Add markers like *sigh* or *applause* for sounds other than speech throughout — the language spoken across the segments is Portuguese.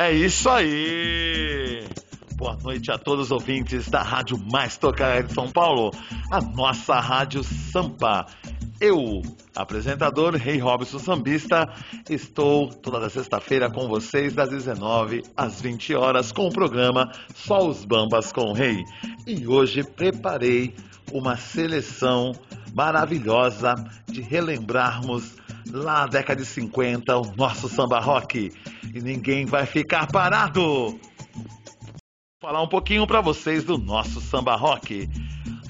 É isso aí! Boa noite a todos os ouvintes da Rádio Mais Tocada de São Paulo, a nossa Rádio Sampa. Eu, apresentador Rei Robson Sambista, estou toda sexta-feira com vocês das 19 às 20 horas com o programa Só os Bambas com o Rei. E hoje preparei uma seleção maravilhosa de relembrarmos lá na década de 50 o nosso samba rock. E ninguém vai ficar parado. Vou falar um pouquinho para vocês do nosso samba rock.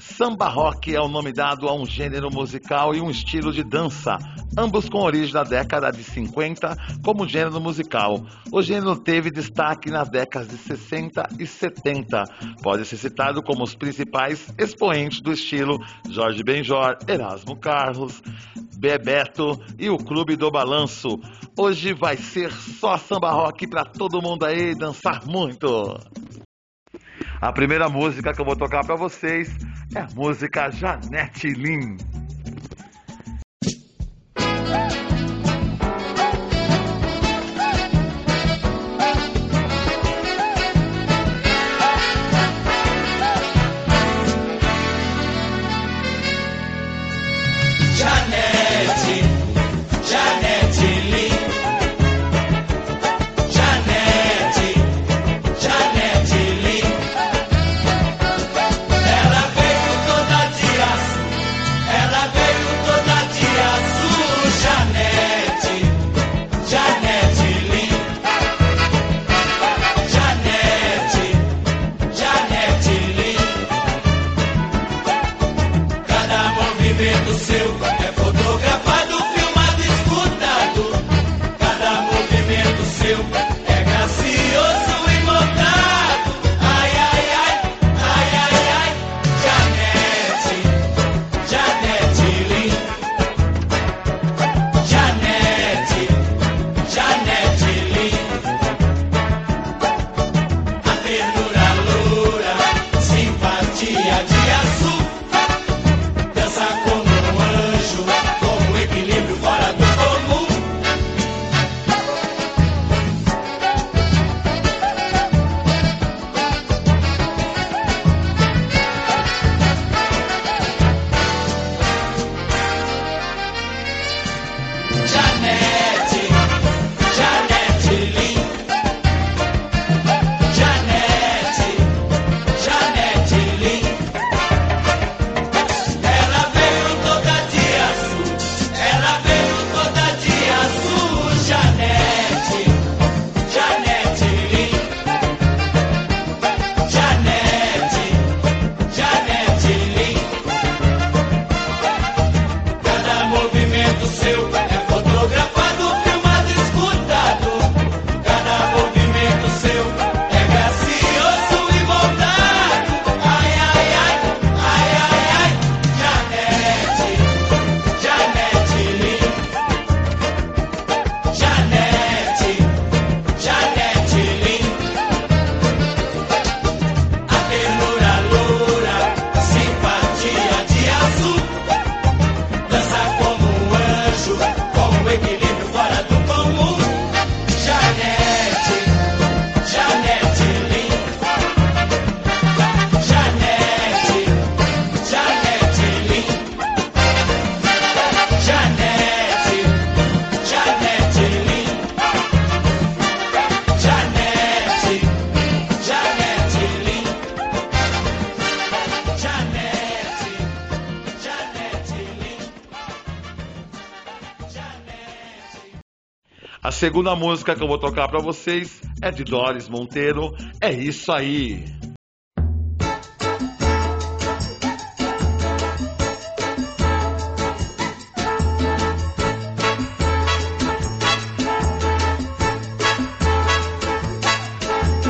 Samba rock é o nome dado a um gênero musical e um estilo de dança, ambos com origem na década de 50 como gênero musical. O gênero teve destaque nas décadas de 60 e 70. Pode ser citado como os principais expoentes do estilo Jorge Benjor, Erasmo Carlos, Bebeto e o Clube do Balanço. Hoje vai ser só samba rock para todo mundo aí dançar muito. A primeira música que eu vou tocar para vocês é a música Janete Lin. Segunda música que eu vou tocar para vocês é de Doris Monteiro. É isso aí.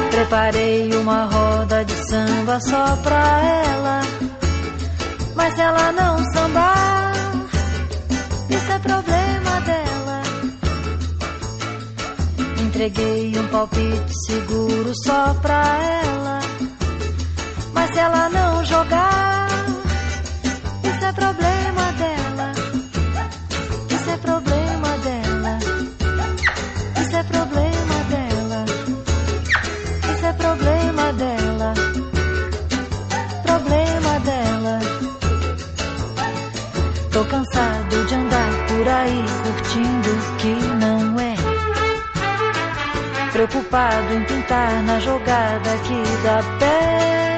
Preparei uma roda de samba só pra ela. Mas ela não sambar, isso é problema entreguei um palpite seguro só pra ela. Mas se ela não jogar, isso é problema dela. Isso é problema dela. Isso é problema dela. Isso é problema dela. Preocupado em pintar na jogada aqui da pé.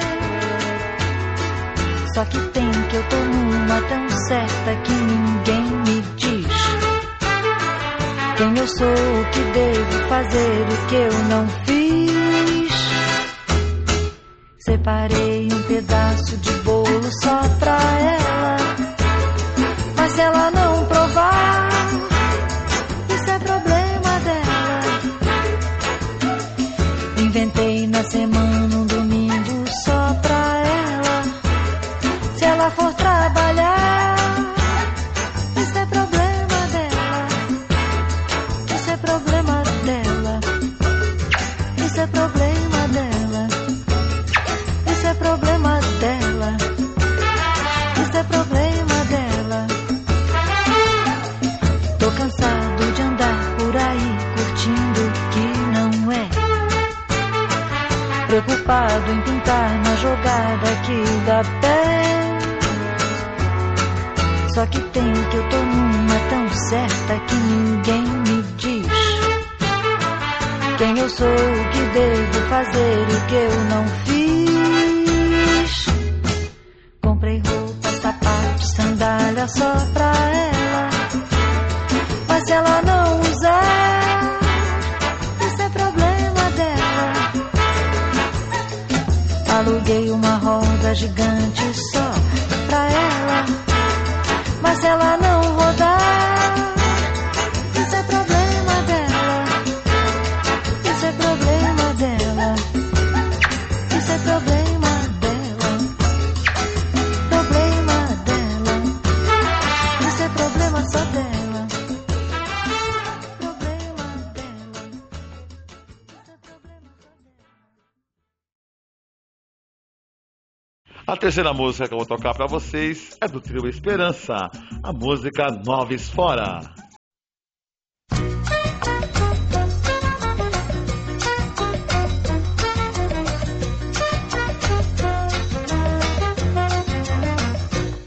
Só que tem que eu tô numa tão certa que ninguém me diz quem eu sou, o que devo fazer, o que eu não fiz. Separei um pedaço de bolo só pra ela, é problema dela. Isso é problema dela. Isso é problema dela. Tô cansado de andar por aí curtindo o que não é. Preocupado em pintar na jogada aqui da pé. Só que tem que eu tô numa tão certa que ninguém quem eu sou, o que devo fazer, o que eu não fiz. Comprei roupa, sapato, sandália só pra ela. Mas se ela não usar, isso é problema dela. Aluguei uma roda gigante terceira música que eu vou tocar pra vocês é do trio Esperança, a música Noves Fora.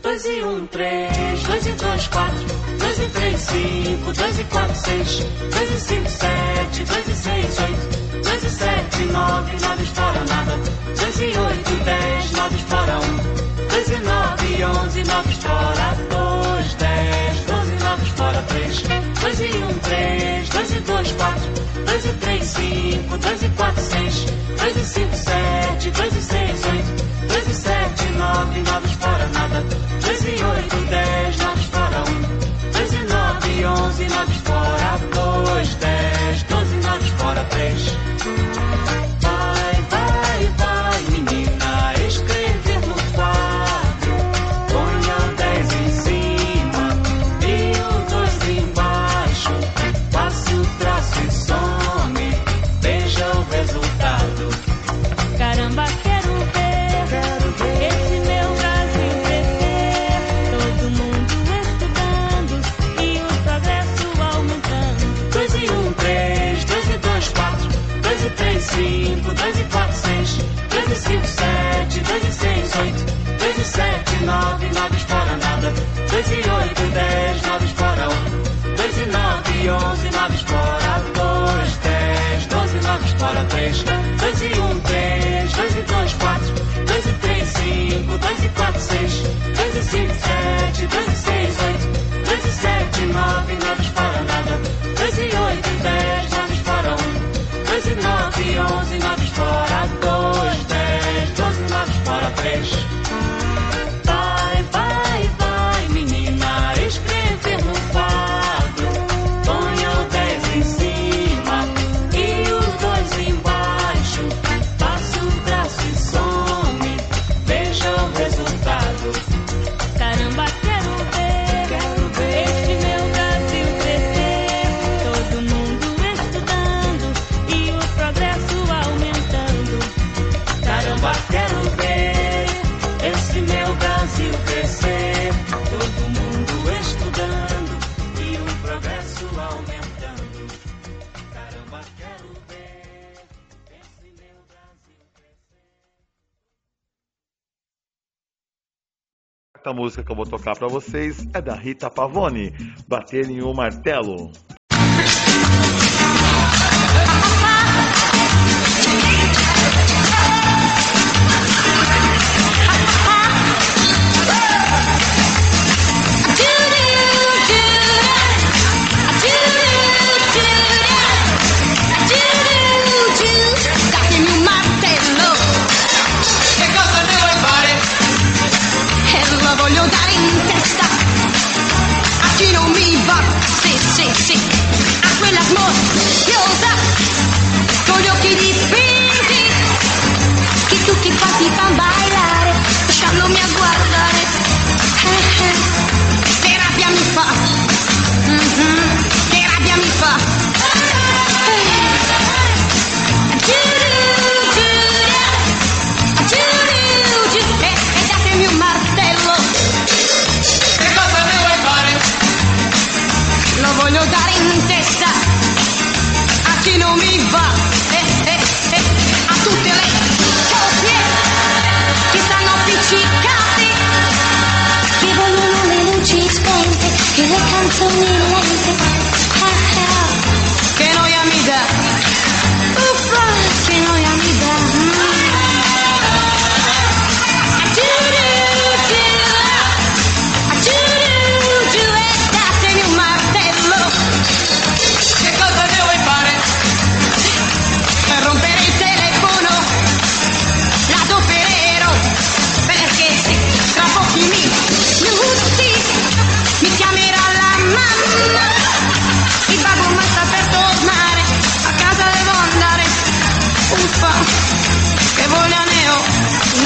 Dois e um, três, dois e dois, quatro, dois e três, cinco, dois e quatro, seis, dois e cinco, sete, dois e seis, oito, dois e sete, nove, nove fora nada, 6 e 8, 10 novos para 1, 19 e 11 novos para 2, 10, 12 novos para 3, 2 e 1, 3, 2 e 2, 4, 2 e 3, 5, 2 e 4, 6. Fora quarta música que eu vou tocar pra vocês é da Rita Pavone, Bater em um Martelo. Yosa, solo que dipende, que tu que faz e pambar. けの闇だ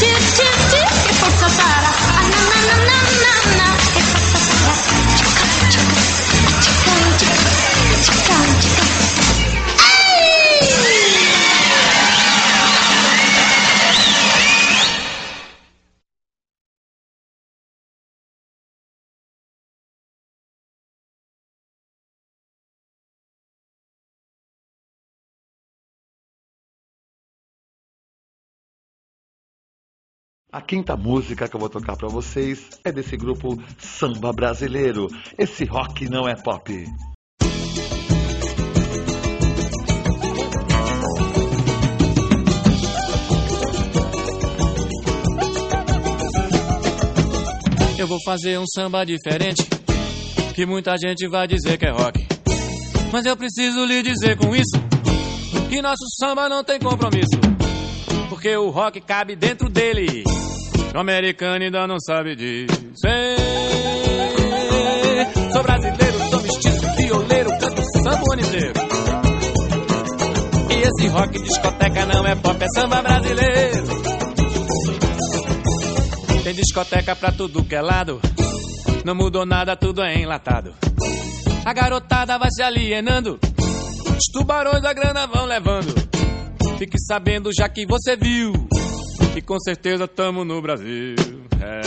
Just. A quinta música que eu vou tocar pra vocês é desse grupo samba brasileiro. Esse rock não é pop. Eu vou fazer um samba diferente, que muita gente vai dizer que é rock. Mas eu preciso lhe dizer com isso, que nosso samba não tem compromisso. Porque o rock cabe dentro dele. O americano ainda não sabe disso. Ei, Sou brasileiro, sou mestiço, violeiro, canto samba o ano inteiro. E esse rock discoteca não é pop, é samba brasileiro. Tem discoteca pra tudo que é lado. Não mudou nada, tudo é enlatado. A garotada vai se alienando. Os tubarões da grana vão levando. Fique sabendo já que você viu. Que com certeza tamo no Brasil. É.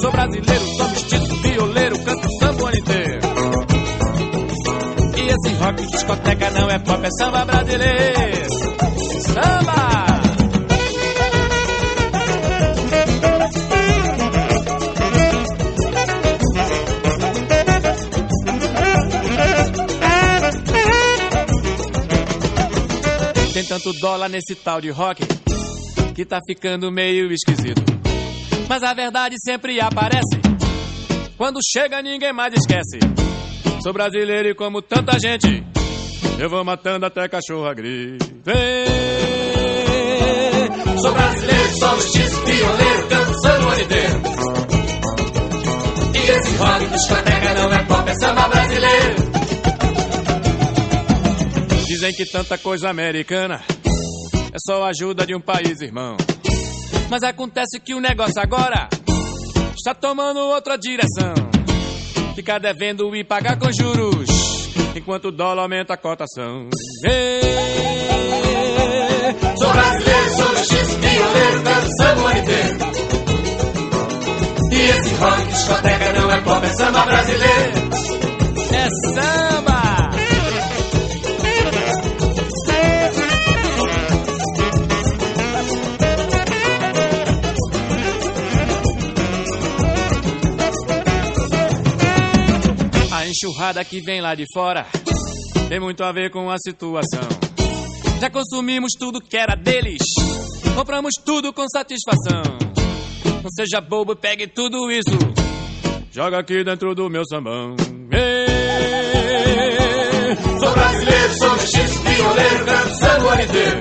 Sou brasileiro, sou mestiço, violeiro, canto samba o ano inteiro. E esse rock discoteca não é pop, é samba brasileiro. Samba! Tanto dólar nesse tal de rock que tá ficando meio esquisito. Mas a verdade sempre aparece. Quando chega, ninguém mais esquece. Sou brasileiro e como tanta gente, eu vou matando até cachorro a grito. Ei, Sou brasileiro, sou mestiço, violeiro, canto samba o ano inteiro. E esse rock discoteca não é pop, é samba brasileiro. Dizem que tanta coisa americana é só ajuda de um país irmão. Mas acontece que o negócio agora está tomando outra direção. Ficar devendo e pagar com juros, enquanto o dólar aumenta a cotação. Ei, Sou brasileiro, sou mestiço, violeiro, canto samba inteiro. E esse rock discoteca não é pop, é samba brasileiro. É samba! Enxurrada que vem lá de fora tem muito a ver com a situação. Já consumimos tudo que era deles, compramos tudo com satisfação. Não seja bobo, pegue tudo isso, joga aqui dentro do meu sambão. Ei, Sou brasileiro, sou mestiço, violeiro, canto samba inteiro.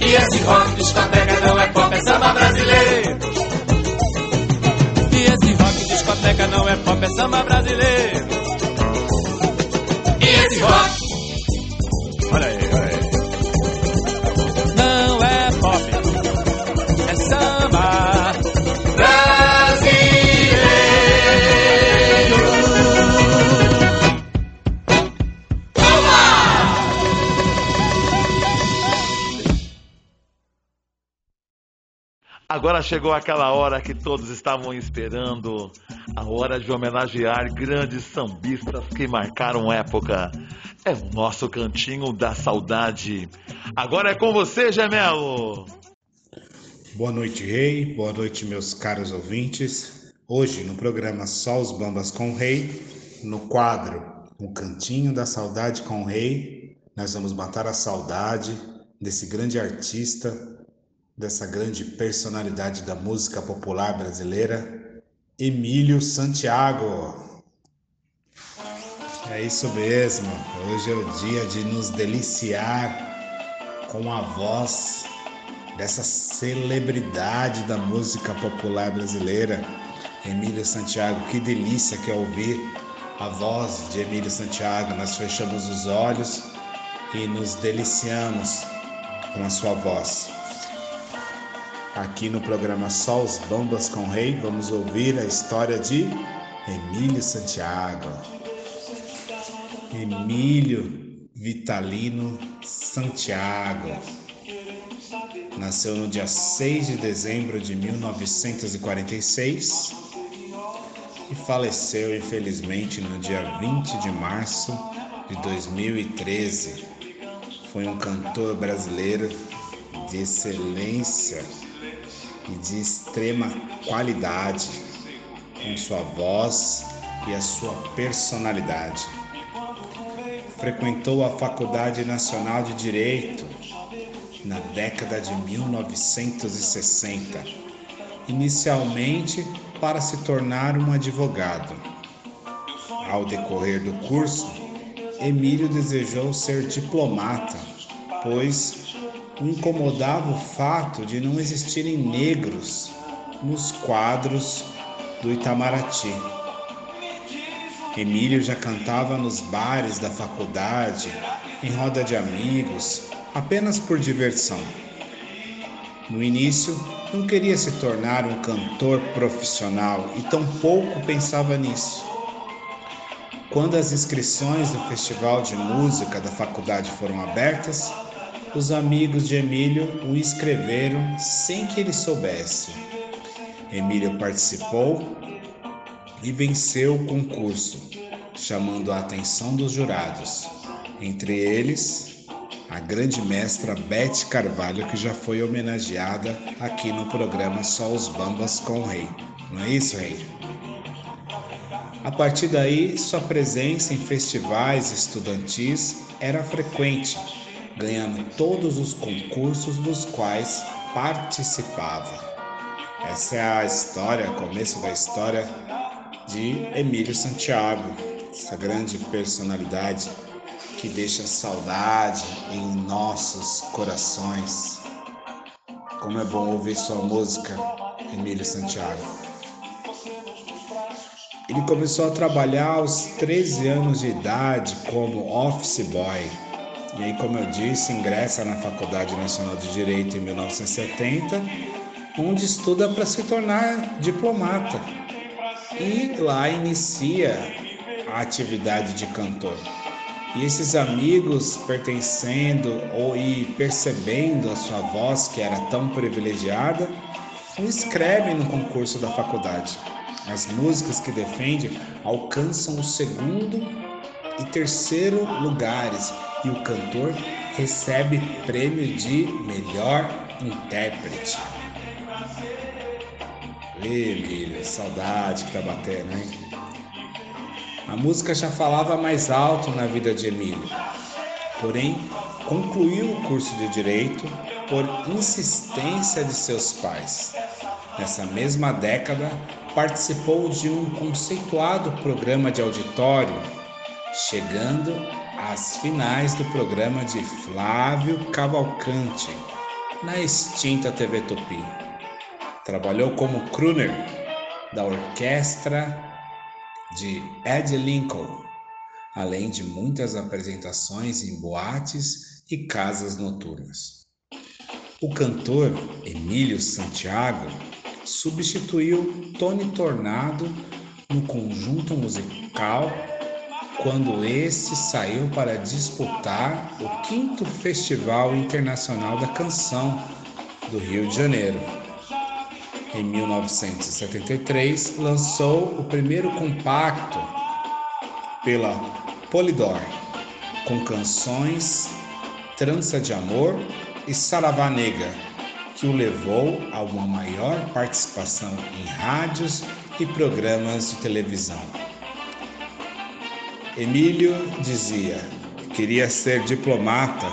E esse rock discoteca não é pop, é samba brasileiro. Não é pop, é samba brasileiro. Agora chegou aquela hora que todos estavam esperando, a hora de homenagear grandes sambistas que marcaram época. É o nosso cantinho da saudade. Agora é com você, Gemelo. Boa noite, Rei. Boa noite, meus caros ouvintes. Hoje, no programa Só os Bambas com o Rei, no quadro O Cantinho da Saudade com o Rei, nós vamos matar a saudade desse grande artista, dessa grande personalidade da música popular brasileira, Emílio Santiago. É isso mesmo, hoje é o dia de nos deliciar com a voz dessa celebridade da música popular brasileira, Emílio Santiago. Que delícia que é ouvir a voz de Emílio Santiago. Nós fechamos os olhos e nos deliciamos com a sua voz. Aqui no programa Só os Bambas com Rei, vamos ouvir a história de Emílio Santiago. Emílio Vitalino Santiago. Nasceu no dia 6 de dezembro de 1946 e faleceu, infelizmente, no dia 20 de março de 2013. Foi um cantor brasileiro de excelência e de extrema qualidade, com sua voz e a sua personalidade. Frequentou a Faculdade Nacional de Direito na década de 1960, inicialmente para se tornar um advogado. Ao decorrer do curso, Emílio desejou ser diplomata, pois incomodava o fato de não existirem negros nos quadros do Itamaraty. Emílio já cantava nos bares da faculdade, em roda de amigos, apenas por diversão. No início, não queria se tornar um cantor profissional e tampouco pensava nisso. Quando as inscrições do Festival de Música da faculdade foram abertas, os amigos de Emílio o inscreveram sem que ele soubesse. Emílio participou e venceu o concurso, chamando a atenção dos jurados, entre eles a grande mestra Beth Carvalho, que já foi homenageada aqui no programa Só os Bambas com o Rei. Não é isso, Rei? A partir daí, sua presença em festivais estudantis era frequente, ganhando todos os concursos dos quais participava. Essa é a história, começo da história de Emílio Santiago, essa grande personalidade que deixa saudade em nossos corações. Como é bom ouvir sua música, Emílio Santiago. Ele começou a trabalhar aos 13 anos de idade como office boy. E aí, como eu disse, ingressa na Faculdade Nacional de Direito em 1970, onde estuda para se tornar diplomata. E lá inicia a atividade de cantor. E esses amigos, pertencendo ou e percebendo a sua voz que era tão privilegiada, o inscrevem no concurso da faculdade. As músicas que defende alcançam o segundo e terceiro lugares e o cantor recebe prêmio de melhor intérprete. Emílio, saudade que tá batendo, hein? A música já falava mais alto na vida de Emílio, porém concluiu o curso de direito por insistência de seus pais. Nessa mesma década, participou de um conceituado programa de auditório, chegando às finais do programa de Flávio Cavalcante, na extinta TV Tupi. Trabalhou como crooner da orquestra de Ed Lincoln, além de muitas apresentações em boates e casas noturnas. O cantor Emílio Santiago substituiu Tony Tornado no conjunto musical quando este saiu para disputar o quinto Festival Internacional da Canção do Rio de Janeiro. Em 1973, lançou o primeiro compacto pela Polydor, com canções Trança de Amor e Saravá Negra, que o levou a uma maior participação em rádios e programas de televisão. Emílio dizia: queria ser diplomata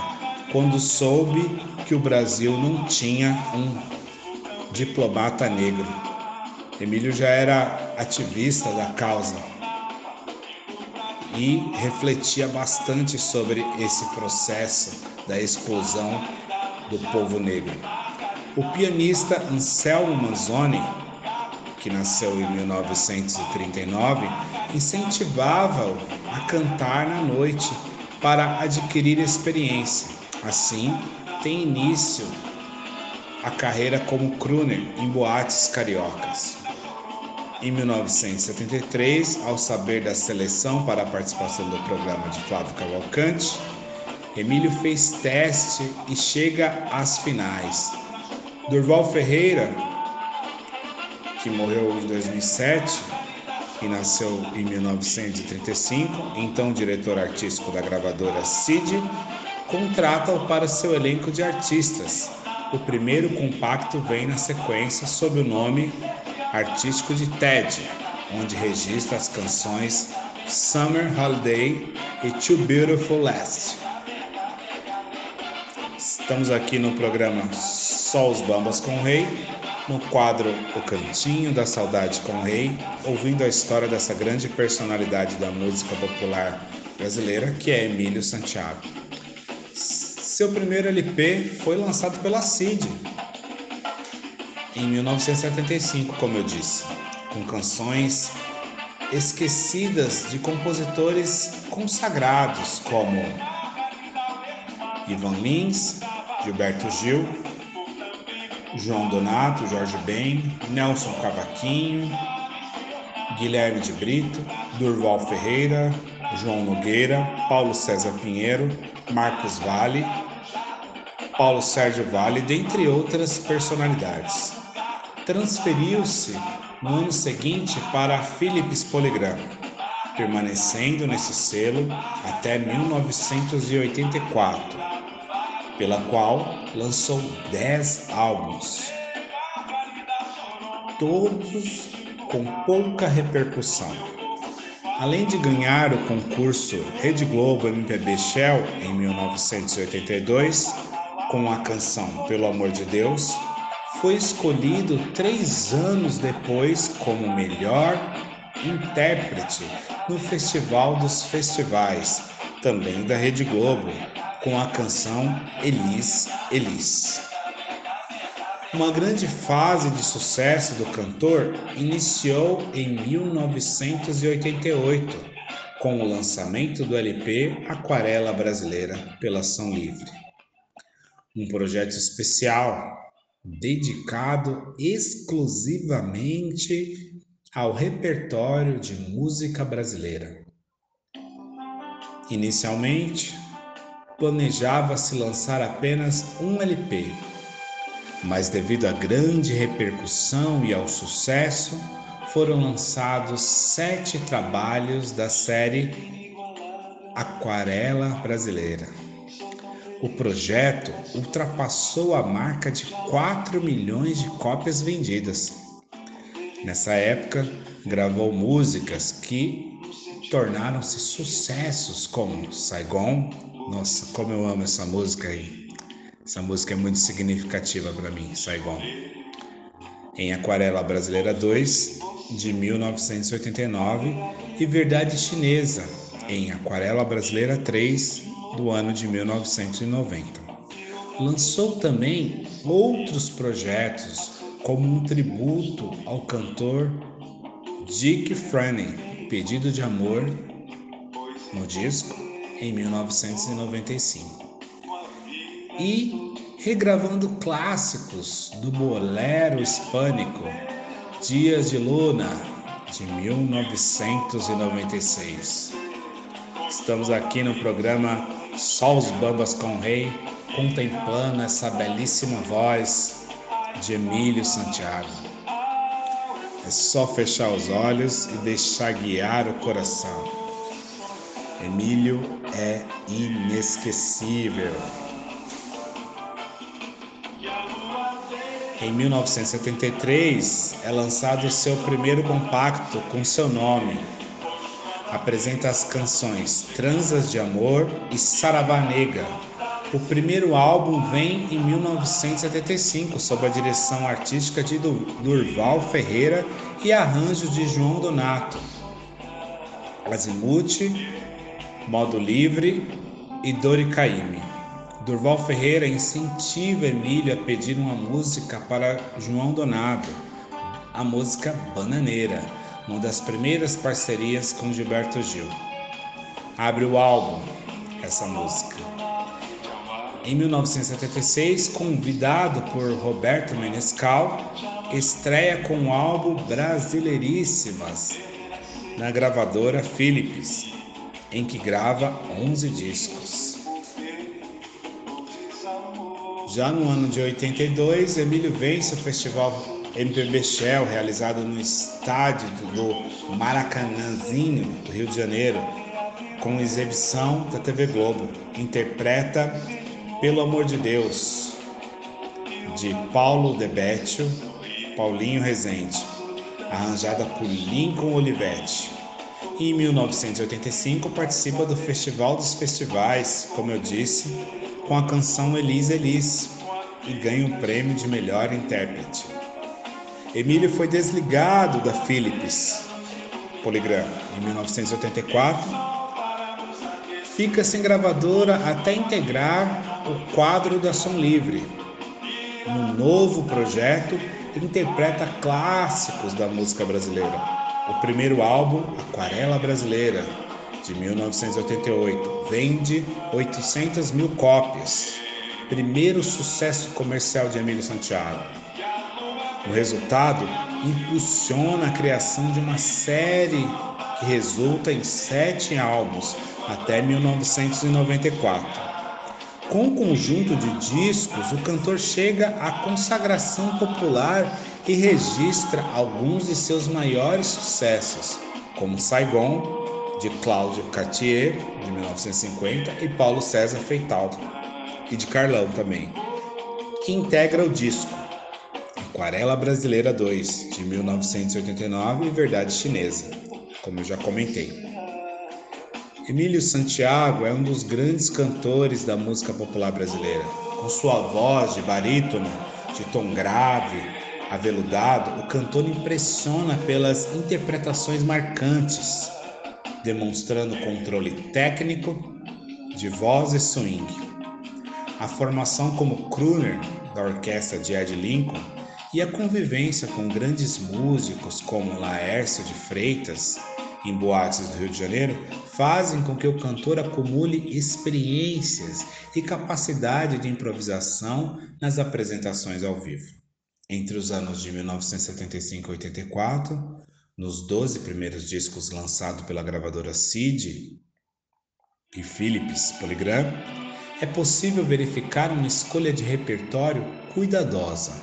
quando soube que o Brasil não tinha um diplomata negro. Emílio já era ativista da causa e refletia bastante sobre esse processo da exclusão do povo negro. O pianista Anselmo Manzoni, que nasceu em 1939, incentivava-o a cantar na noite para adquirir experiência. Assim, tem início a carreira como crooner em boates cariocas. Em 1973, ao saber da seleção para a participação do programa de Flávio Cavalcante, Emílio fez teste e chega às finais. Durval Ferreira, que morreu em 2007 e nasceu em 1935, então diretor artístico da gravadora CID, contrata-o para seu elenco de artistas. O primeiro compacto vem na sequência sob o nome artístico de Ted, onde registra as canções Summer Holiday e Too Beautiful Last. Estamos aqui no programa Só os Bambas com o Rei, no quadro O Cantinho da Saudade com o Rei, ouvindo a história dessa grande personalidade da música popular brasileira, que é Emílio Santiago. Seu primeiro LP foi lançado pela CID em 1975, como eu disse, com canções esquecidas de compositores consagrados como Ivan Lins, Gilberto Gil, João Donato, Jorge Ben, Nelson Cavaquinho, Guilherme de Brito, Durval Ferreira, João Nogueira, Paulo César Pinheiro, Marcos Vale, Paulo Sérgio Vale, dentre outras personalidades. Transferiu-se no ano seguinte para a Philips Polygram, permanecendo nesse selo até 1984 pela qual lançou 10 álbuns, todos com pouca repercussão. Além de ganhar o concurso Rede Globo MPB Shell em 1982, com a canção Pelo Amor de Deus, foi escolhido três anos depois como melhor intérprete no Festival dos Festivais, também da Rede Globo, com a canção Elis Elis. Uma grande fase de sucesso do cantor iniciou em 1988, com o lançamento do LP Aquarela Brasileira pela Ação Livre. Um projeto especial dedicado exclusivamente ao repertório de música brasileira. Inicialmente, planejava-se lançar apenas um LP, mas devido à grande repercussão e ao sucesso, foram lançados sete trabalhos da série Aquarela Brasileira. O projeto ultrapassou a marca de 4 milhões de cópias vendidas. Nessa época, gravou músicas que tornaram-se sucessos como Saigon, nossa, como eu amo essa música aí. Essa música é muito significativa para mim, Saigon. Em Aquarela Brasileira 2, de 1989, e Verdade Chinesa, em Aquarela Brasileira 3, do ano de 1990. Lançou também outros projetos, como um tributo ao cantor Dick Franny, Pedido de Amor, no disco, em 1995. E regravando clássicos do bolero hispânico Dias de Luna, de 1996. Estamos aqui no programa Só os Bambas com o Rei, contemplando essa belíssima voz de Emílio Santiago. É só fechar os olhos e deixar guiar o coração. Emílio é inesquecível. Em 1973 é lançado seu primeiro compacto com seu nome. Apresenta as canções Transas de Amor e Saravá Negra. O primeiro álbum vem em 1975, sob a direção artística de Durval Ferreira e arranjos de João Donato. Azimuth, Modo Livre e Dori. Durval Ferreira incentiva Emílio a pedir uma música para João Donato, a música Bananeira, uma das primeiras parcerias com Gilberto Gil. Abre o álbum essa música. Em 1976, convidado por Roberto Menescal, estreia com o álbum Brasileiríssimas na gravadora Philips, em que grava 11 discos. Já no ano de 82, Emílio vence o festival MPB Shell, realizado no estádio do Maracanãzinho, do Rio de Janeiro, com exibição da TV Globo. Interpreta Pelo Amor de Deus, de Paulo Debetio, Paulinho Rezende, arranjada por Lincoln Olivetti. Em 1985 participa do Festival dos Festivais, como eu disse, com a canção Elis Elis e ganha o prêmio de melhor intérprete. Emílio foi desligado da Philips Polygram em 1984. Fica sem gravadora até integrar o quadro da Som Livre. No novo projeto, interpreta clássicos da música brasileira. O primeiro álbum, Aquarela Brasileira, de 1988, vende 800 mil cópias. Primeiro sucesso comercial de Emílio Santiago. O resultado impulsiona a criação de uma série que resulta em sete álbuns até 1994. Com um conjunto de discos, o cantor chega à consagração popular e registra alguns de seus maiores sucessos, como Saigon, de Cláudio Cartier, de 1950, e Paulo César Feital, e de Carlão também, que integra o disco Aquarela Brasileira 2, de 1989, e Verdade Chinesa, como eu já comentei. Emílio Santiago é um dos grandes cantores da música popular brasileira. Com sua voz de barítono, de tom grave, aveludado, o cantor impressiona pelas interpretações marcantes, demonstrando controle técnico de voz e swing. A formação como crooner da orquestra de Ed Lincoln e a convivência com grandes músicos como Laércio de Freitas em boates do Rio de Janeiro fazem com que o cantor acumule experiências e capacidade de improvisação nas apresentações ao vivo. Entre os anos de 1975 e 84, nos 12 primeiros discos lançados pela gravadora Cid e Philips Polygram, é possível verificar uma escolha de repertório cuidadosa,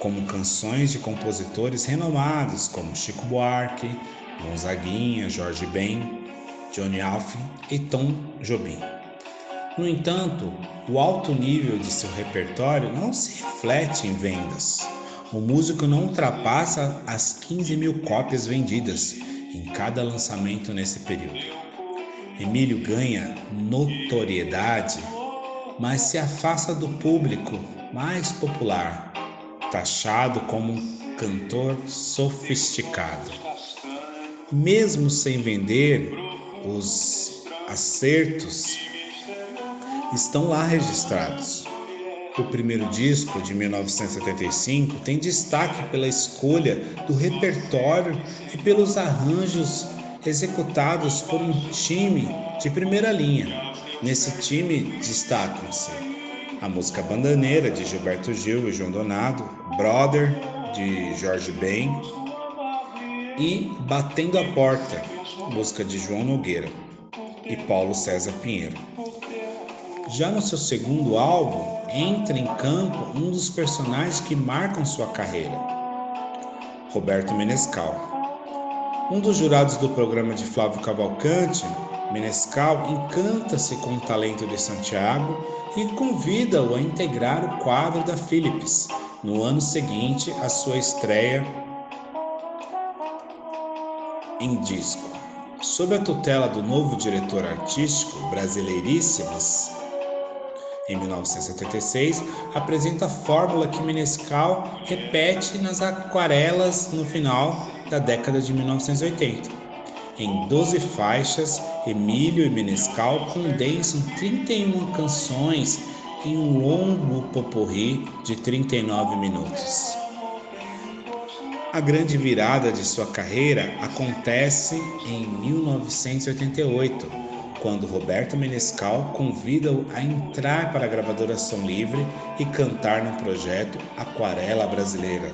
como canções de compositores renomados como Chico Buarque, Gonzaguinha, Jorge Ben, Johnny Alf e Tom Jobim. No entanto, o alto nível de seu repertório não se reflete em vendas o músico não ultrapassa as 15 mil cópias vendidas em cada lançamento nesse período. Emílio ganha notoriedade, mas se afasta do público mais popular, taxado como um cantor sofisticado. Mesmo sem vender, os acertos estão lá registrados. O primeiro disco, de 1975, tem destaque pela escolha do repertório e pelos arranjos executados por um time de primeira linha. Nesse time destacam-se a música Bandaneira, de Gilberto Gil e João Donado, Brother, de Jorge Ben, e Batendo a Porta, música de João Nogueira e Paulo César Pinheiro. Já no seu segundo álbum, entra em campo um dos personagens que marcam sua carreira. Roberto Menescal. Um dos jurados do programa de Flávio Cavalcante, Menescal encanta-se com o talento de Santiago e convida-o a integrar o quadro da Philips no ano seguinte à sua estreia em disco. Sob a tutela do novo diretor artístico, Brasileiríssimas, em 1976, apresenta a fórmula que Menescal repete nas aquarelas no final da década de 1980. Em 12 faixas, Emílio e Menescal condensam 31 canções em um longo poporri de 39 minutos. A grande virada de sua carreira acontece em 1988, quando Roberto Menescal convida-o a entrar para a gravadora Som Livre e cantar no projeto Aquarela Brasileira.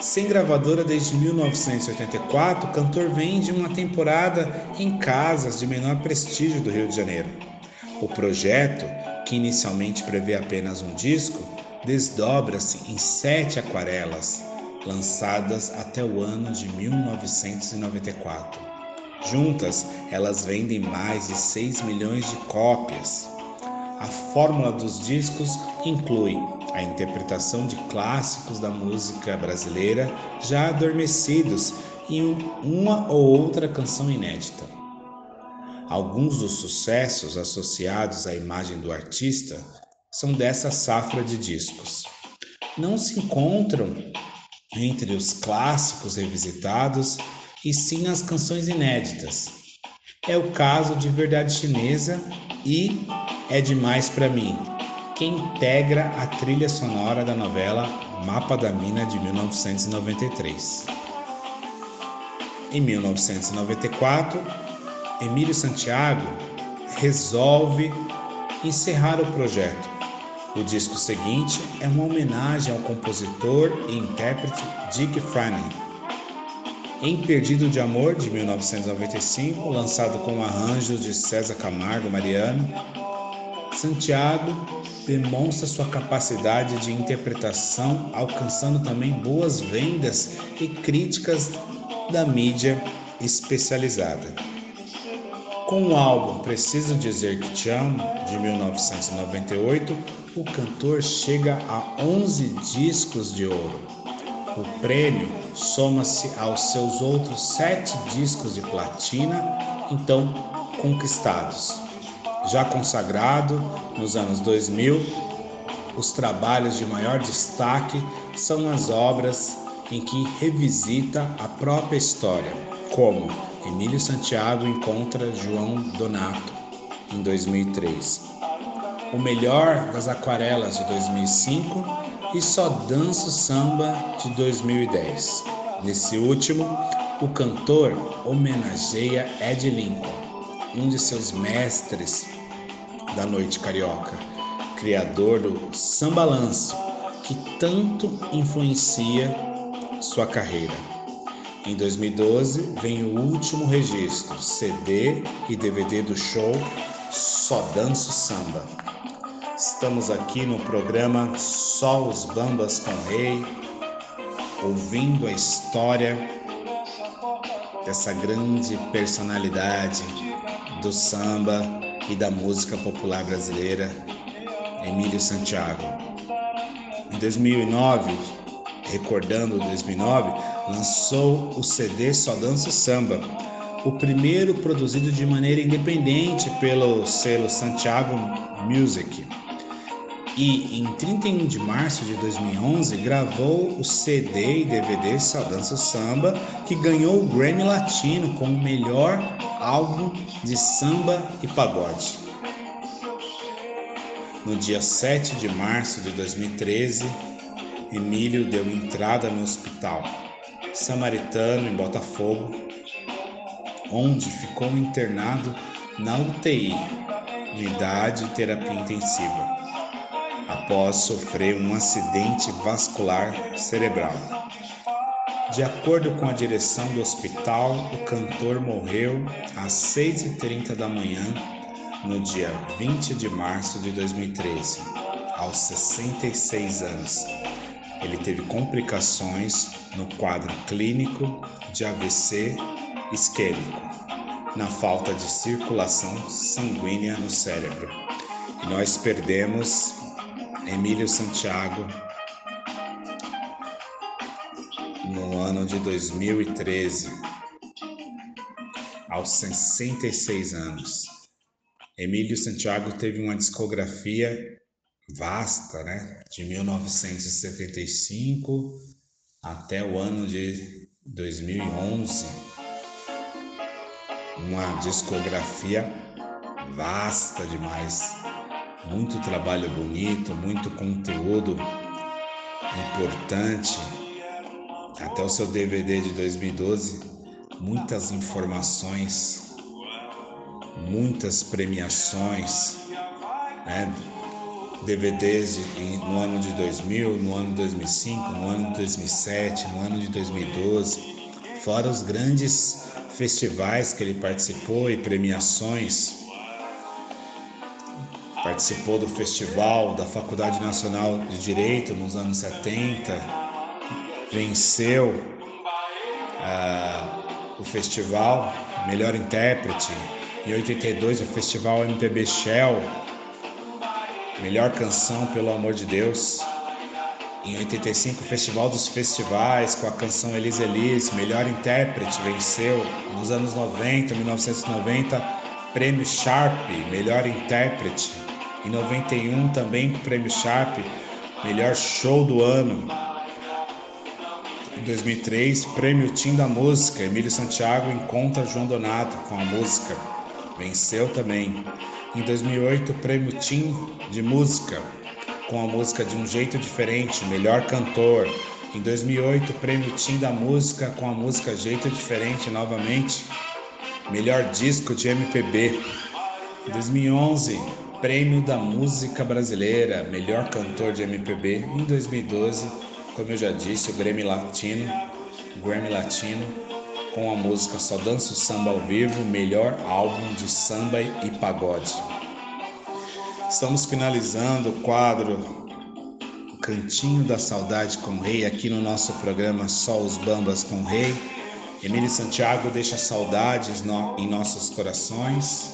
Sem gravadora desde 1984, o cantor vende uma temporada em casas de menor prestígio do Rio de Janeiro. O projeto, que inicialmente prevê apenas um disco, desdobra-se em sete aquarelas, lançadas até o ano de 1994. Juntas, elas vendem mais de 6 milhões de cópias. A fórmula dos discos inclui a interpretação de clássicos da música brasileira já adormecidos e uma ou outra canção inédita. Alguns dos sucessos associados à imagem do artista são dessa safra de discos. Não se encontram entre os clássicos revisitados e sim nas canções inéditas. É o caso de Verdade Chinesa e É Demais para Mim, que integra a trilha sonora da novela Mapa da Mina de 1993. Em 1994, Emílio Santiago resolve encerrar o projeto o disco seguinte é uma homenagem ao compositor e intérprete Dick Franny. Em Perdido de Amor, de 1995, lançado com arranjos de César Camargo Mariano, Santiago demonstra sua capacidade de interpretação, alcançando também boas vendas e críticas da mídia especializada. Com o álbum Preciso Dizer Que Te Amo, de 1998, o cantor chega a 11 discos de ouro. O prêmio soma-se aos seus outros sete discos de platina, então conquistados. Já consagrado nos anos 2000, os trabalhos de maior destaque são as obras em que revisita a própria história, como Emílio Santiago encontra João Donato, em 2003 o melhor das aquarelas de 2005 e Só Danço Samba de 2010. Nesse último, o cantor homenageia Ed Lincoln, um de seus mestres da noite carioca, criador do sambalanço, que tanto influencia sua carreira. Em 2012 vem o último registro, CD e DVD do show Só Danço Samba. Estamos aqui no programa Só os Bambas com Rei, ouvindo a história dessa grande personalidade do samba e da música popular brasileira, Emílio Santiago. Em 2009, recordando 2009, lançou o CD Só Dança Samba, o primeiro produzido de maneira independente pelo selo Santiago Music e em 31 de março de 2011 gravou o CD e DVD Saudança Samba, que ganhou o Grammy Latino como melhor álbum de samba e pagode. No dia 7 de março de 2013, Emílio deu entrada no hospital Samaritano em Botafogo, onde ficou internado na UTI, unidade de terapia intensiva após sofrer um acidente vascular cerebral. De acordo com a direção do hospital, o cantor morreu às 6h30 da manhã, no dia 20 de março de 2013, aos 66 anos. ele teve complicações no quadro clínico de AVC isquêmico, na falta de circulação sanguínea no cérebro. E nós perdemos Emílio Santiago no ano de 2013, aos 66 anos. Emílio Santiago teve uma discografia vasta, né? De 1975 até o ano de 2011. Uma discografia vasta demais. Muito trabalho bonito, muito conteúdo importante. Até o seu DVD de 2012, muitas informações, muitas premiações, né? DVDs no ano de 2000, no ano de 2005, no ano de 2007, no ano de 2012, fora os grandes festivais que ele participou e premiações. Participou do festival da Faculdade Nacional de Direito nos anos 70, venceu uh, o festival Melhor Intérprete, em 82 o festival MPB Shell, Melhor canção, pelo amor de Deus. Em 85, Festival dos Festivais, com a canção Elise Elise, melhor intérprete, venceu. Nos anos 90, 1990, Prêmio Sharp, melhor intérprete. Em 91, também Prêmio Sharp, melhor show do ano. Em 2003, Prêmio Tim da Música, Emílio Santiago encontra João Donato com a música. Venceu também. Em 2008, Prêmio Tim de Música, com a música De um Jeito Diferente, Melhor Cantor. Em 2008, Prêmio Tim da Música, com a música Jeito Diferente novamente, Melhor Disco de MPB. Em 2011, Prêmio da Música Brasileira, Melhor Cantor de MPB. Em 2012, como eu já disse, o Grammy Latino, Grammy Latino com a música Só Danço Samba ao Vivo, melhor álbum de samba e pagode. Estamos finalizando o quadro o Cantinho da Saudade com o Rei aqui no nosso programa Só os Bambas com o Rei. Emílio Santiago deixa saudades no, em nossos corações,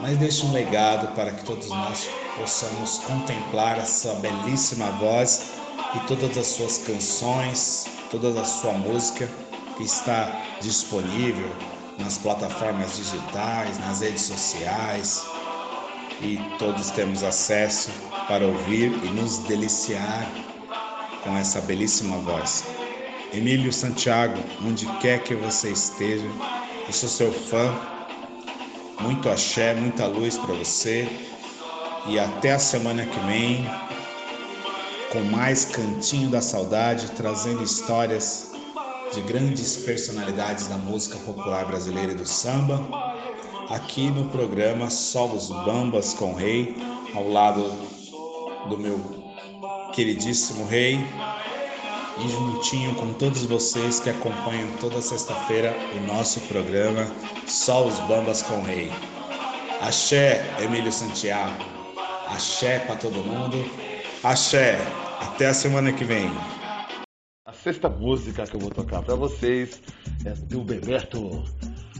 mas deixa um legado para que todos nós possamos contemplar a sua belíssima voz e todas as suas canções, toda a sua música está disponível nas plataformas digitais, nas redes sociais e todos temos acesso para ouvir e nos deliciar com essa belíssima voz. Emílio Santiago, onde quer que você esteja, eu sou seu fã. Muito axé, muita luz para você. E até a semana que vem com mais Cantinho da Saudade, trazendo histórias de grandes personalidades da música popular brasileira e do samba, aqui no programa Só os Bambas com Rei, ao lado do meu queridíssimo Rei, e juntinho com todos vocês que acompanham toda sexta-feira o nosso programa Só os Bambas com o Rei. Axé, Emílio Santiago. Axé para todo mundo. Axé. Até a semana que vem sexta música que eu vou tocar para vocês é do Bebeto,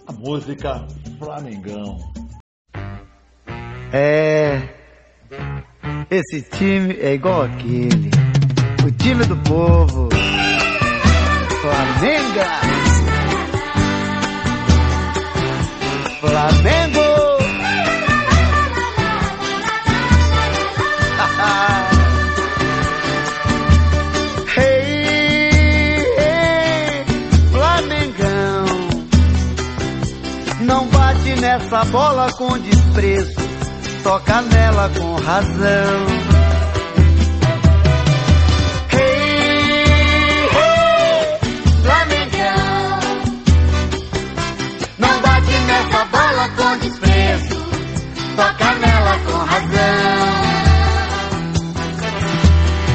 a música Flamengão. É. Esse time é igual aquele. O time do povo. Flamengo. Flamengo. *laughs* nessa bola com desprezo, toca nela com razão. nela com desprezo, toca nela com razão.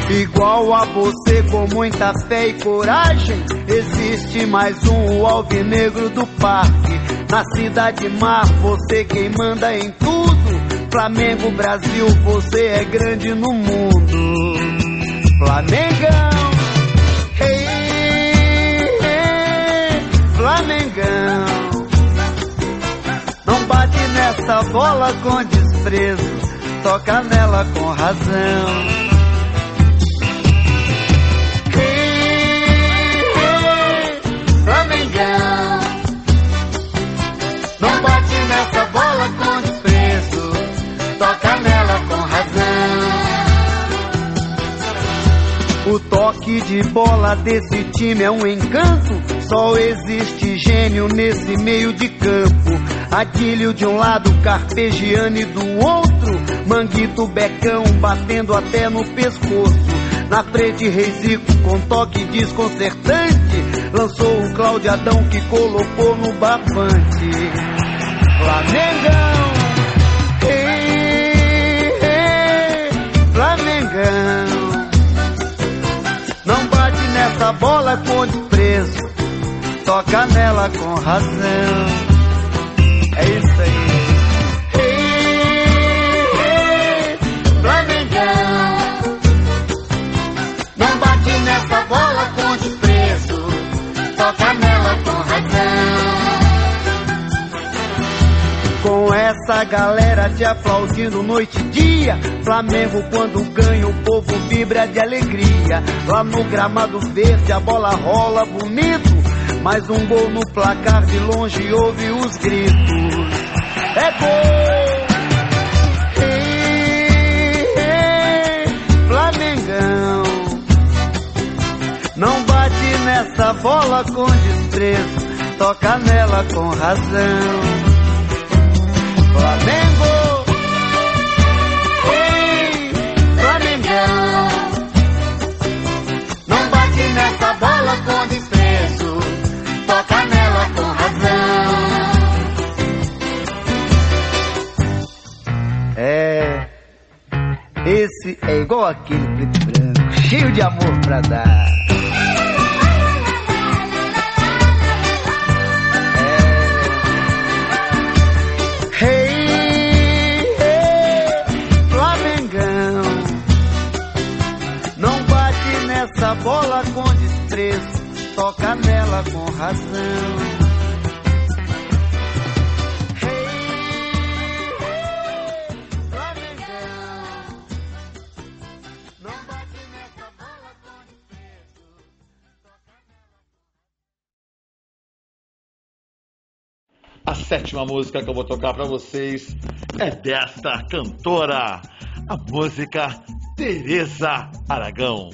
Igual a você, com muita fé e coragem, existe mais um alvinegro do parque. Na cidade mar, você quem manda em tudo. Flamengo, Brasil, você é grande no mundo. Flamengão, ei, Flamengão. Não bate nessa bola com desprezo, toca nela com razão. Não bate nessa bola com desprezo, toca nela com razão. O toque de bola desse time é um encanto. Só existe gênio nesse meio de campo. Adílio de um lado, Carpegiani do outro. Manguito Becão batendo até no pescoço. Na frente, Reisico com toque desconcertante. Lançou o Cláudio Adão que colocou no barbante. Flamengão. Ei, ei, Flamengão. Não bate nessa bola com desprezo, toca nela com razão. Essa galera te aplaudindo noite e dia. Flamengo quando ganha, o povo vibra de alegria. Lá no gramado verde a bola rola bonito. Mais um gol no placar de longe ouve os gritos. É gol! Flamengão. Não bate nessa bola com desprezo, toca nela com razão. É igual aquele preto e branco, cheio de amor pra dar. Hey, hey, Flamengão. Não bate nessa bola com desprezo, toca nela com razão. Sétima música que eu vou tocar pra vocês é desta cantora, a música Teresa Aragão.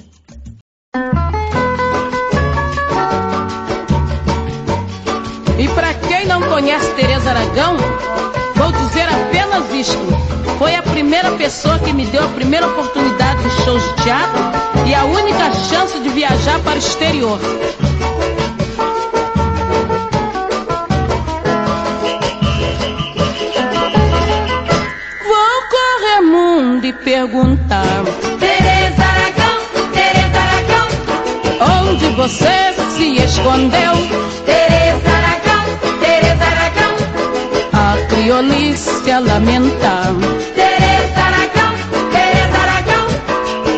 E para quem não conhece Teresa Aragão, vou dizer apenas isto. Foi a primeira pessoa que me deu a primeira oportunidade de shows de teatro e a única chance de viajar para o exterior. Perguntar Tereza Aragão, Tereza Aragão, onde você se escondeu. Tereza Aragão, Tereza Aragão, A criolice a lamentar. Tereza Aragão, Tereza Aragão,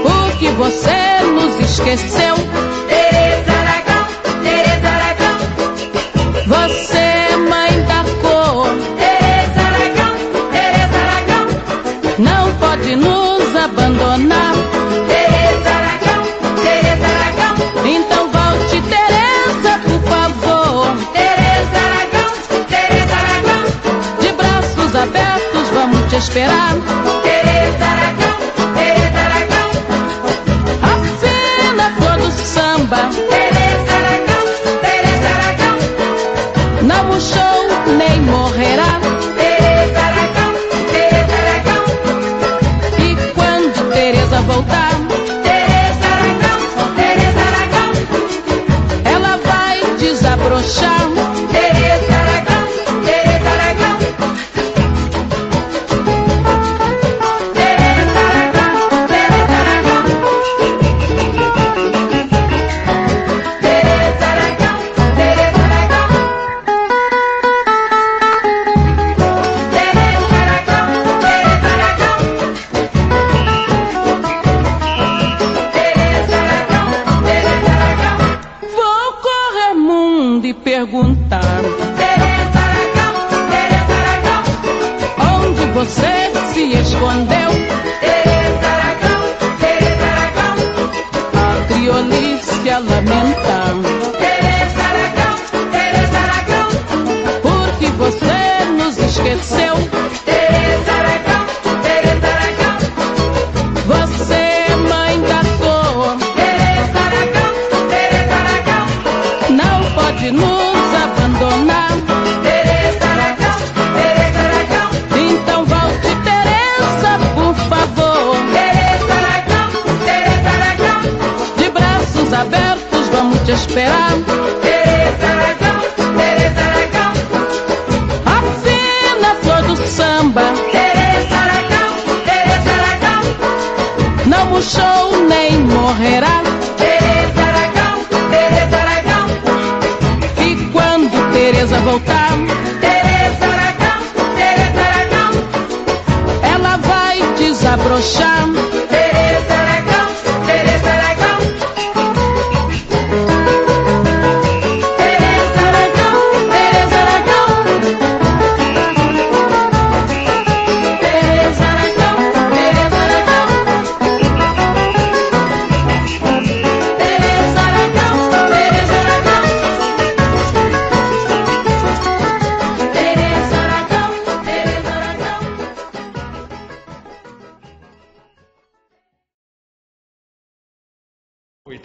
Por que você nos esqueceu? Te esperar. Tereza Aragão, Tereza Aragão, Afina flor do samba, Tereza Aragão, Tereza Aragão, não murchou nem morrerá. Tereza Aragão, Tereza Aragão, E quando Teresa voltar,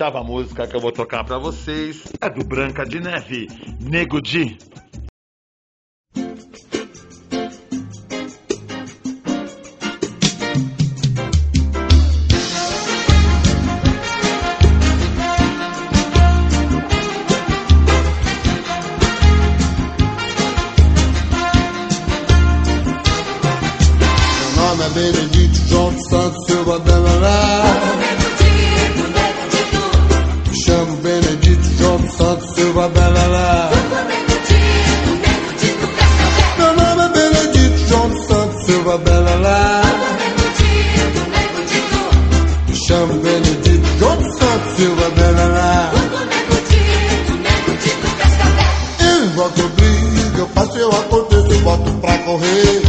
oitava música que eu vou tocar para vocês é do Branca de Neve, Nego Di. Mas se eu aconteço, boto pra correr.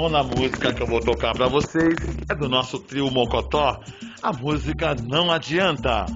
nona música que eu vou tocar para vocês é do nosso trio Mocotó, a música Não Adianta.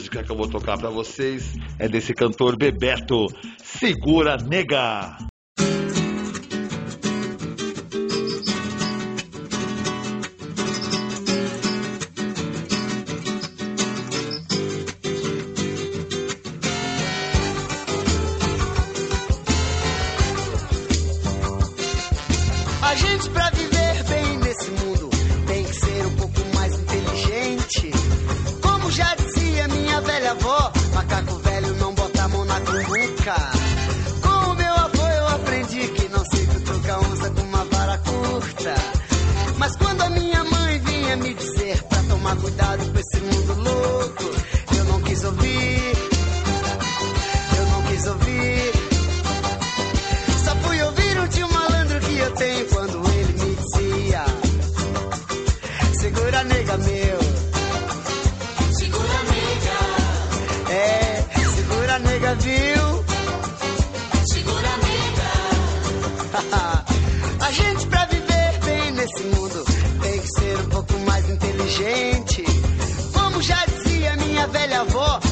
música que eu vou tocar para vocês é desse cantor Bebeto, Segura Nega.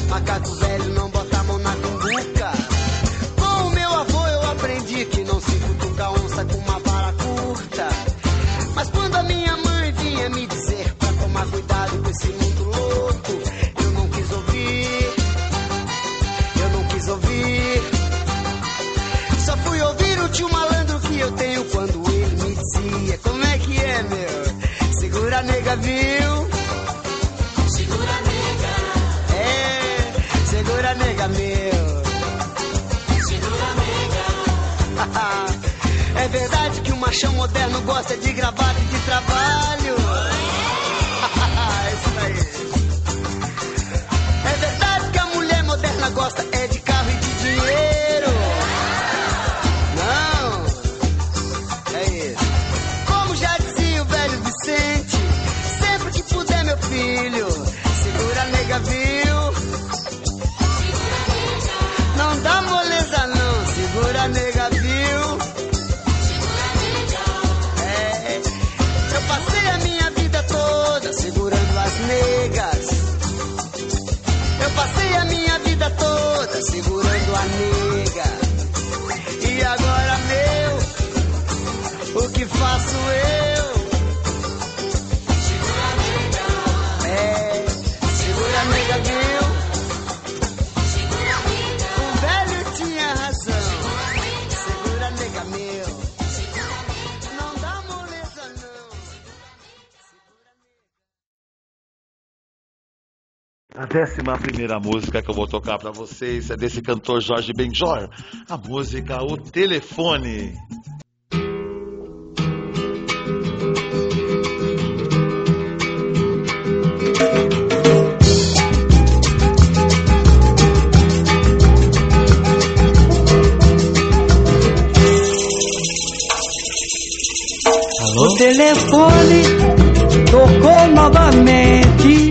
macaco velho não verdade que o machão moderno gosta de gravata e de trabalho. Décima primeira música que eu vou tocar pra vocês é desse cantor Jorge Benjor. A música O Telefone. O telefone tocou novamente.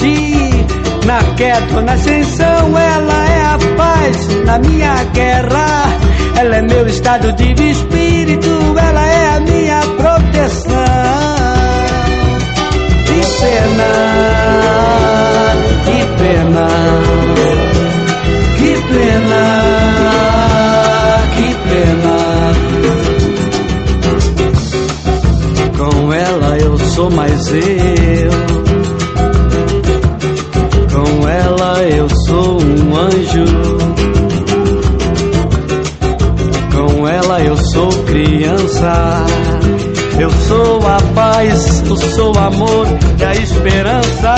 Na queda na ascensão, ela é a paz na minha guerra. Ela é meu estado de espírito, ela é a minha proteção. Que pena, que pena, que pena, que pena. Com ela eu sou mais eu. Um anjo. Com ela eu sou criança. Eu sou a paz, eu sou o amor e a esperança.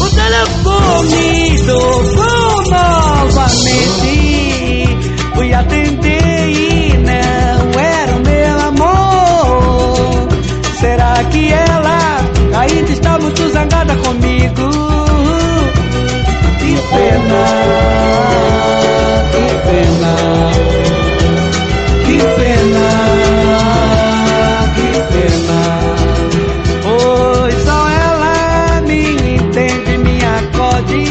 O telefone tocou novamente. Fui atender e não era o meu amor. Será que ela ainda está muito zangada pena, que pena, que pena, que pena. Pois só ela me entende, me acode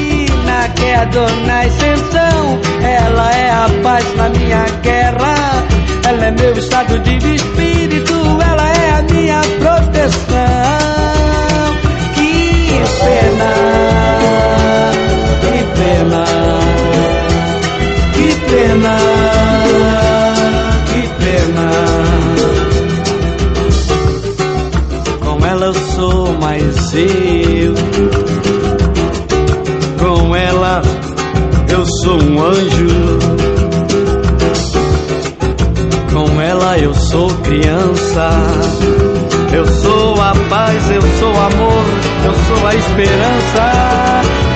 na queda ou na ascensão. Ela é a paz na minha guerra. Ela é meu estado de espírito, sou um anjo. Com ela eu sou criança. Eu sou a paz, eu sou amor, eu sou a esperança.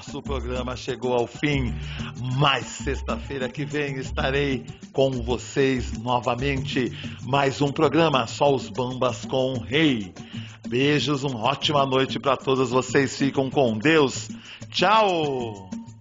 Nosso programa chegou ao fim, mas sexta-feira que vem estarei com vocês novamente. Mais um programa, só os bambas com o rei. Beijos, uma ótima noite para todos vocês. Ficam com Deus. Tchau!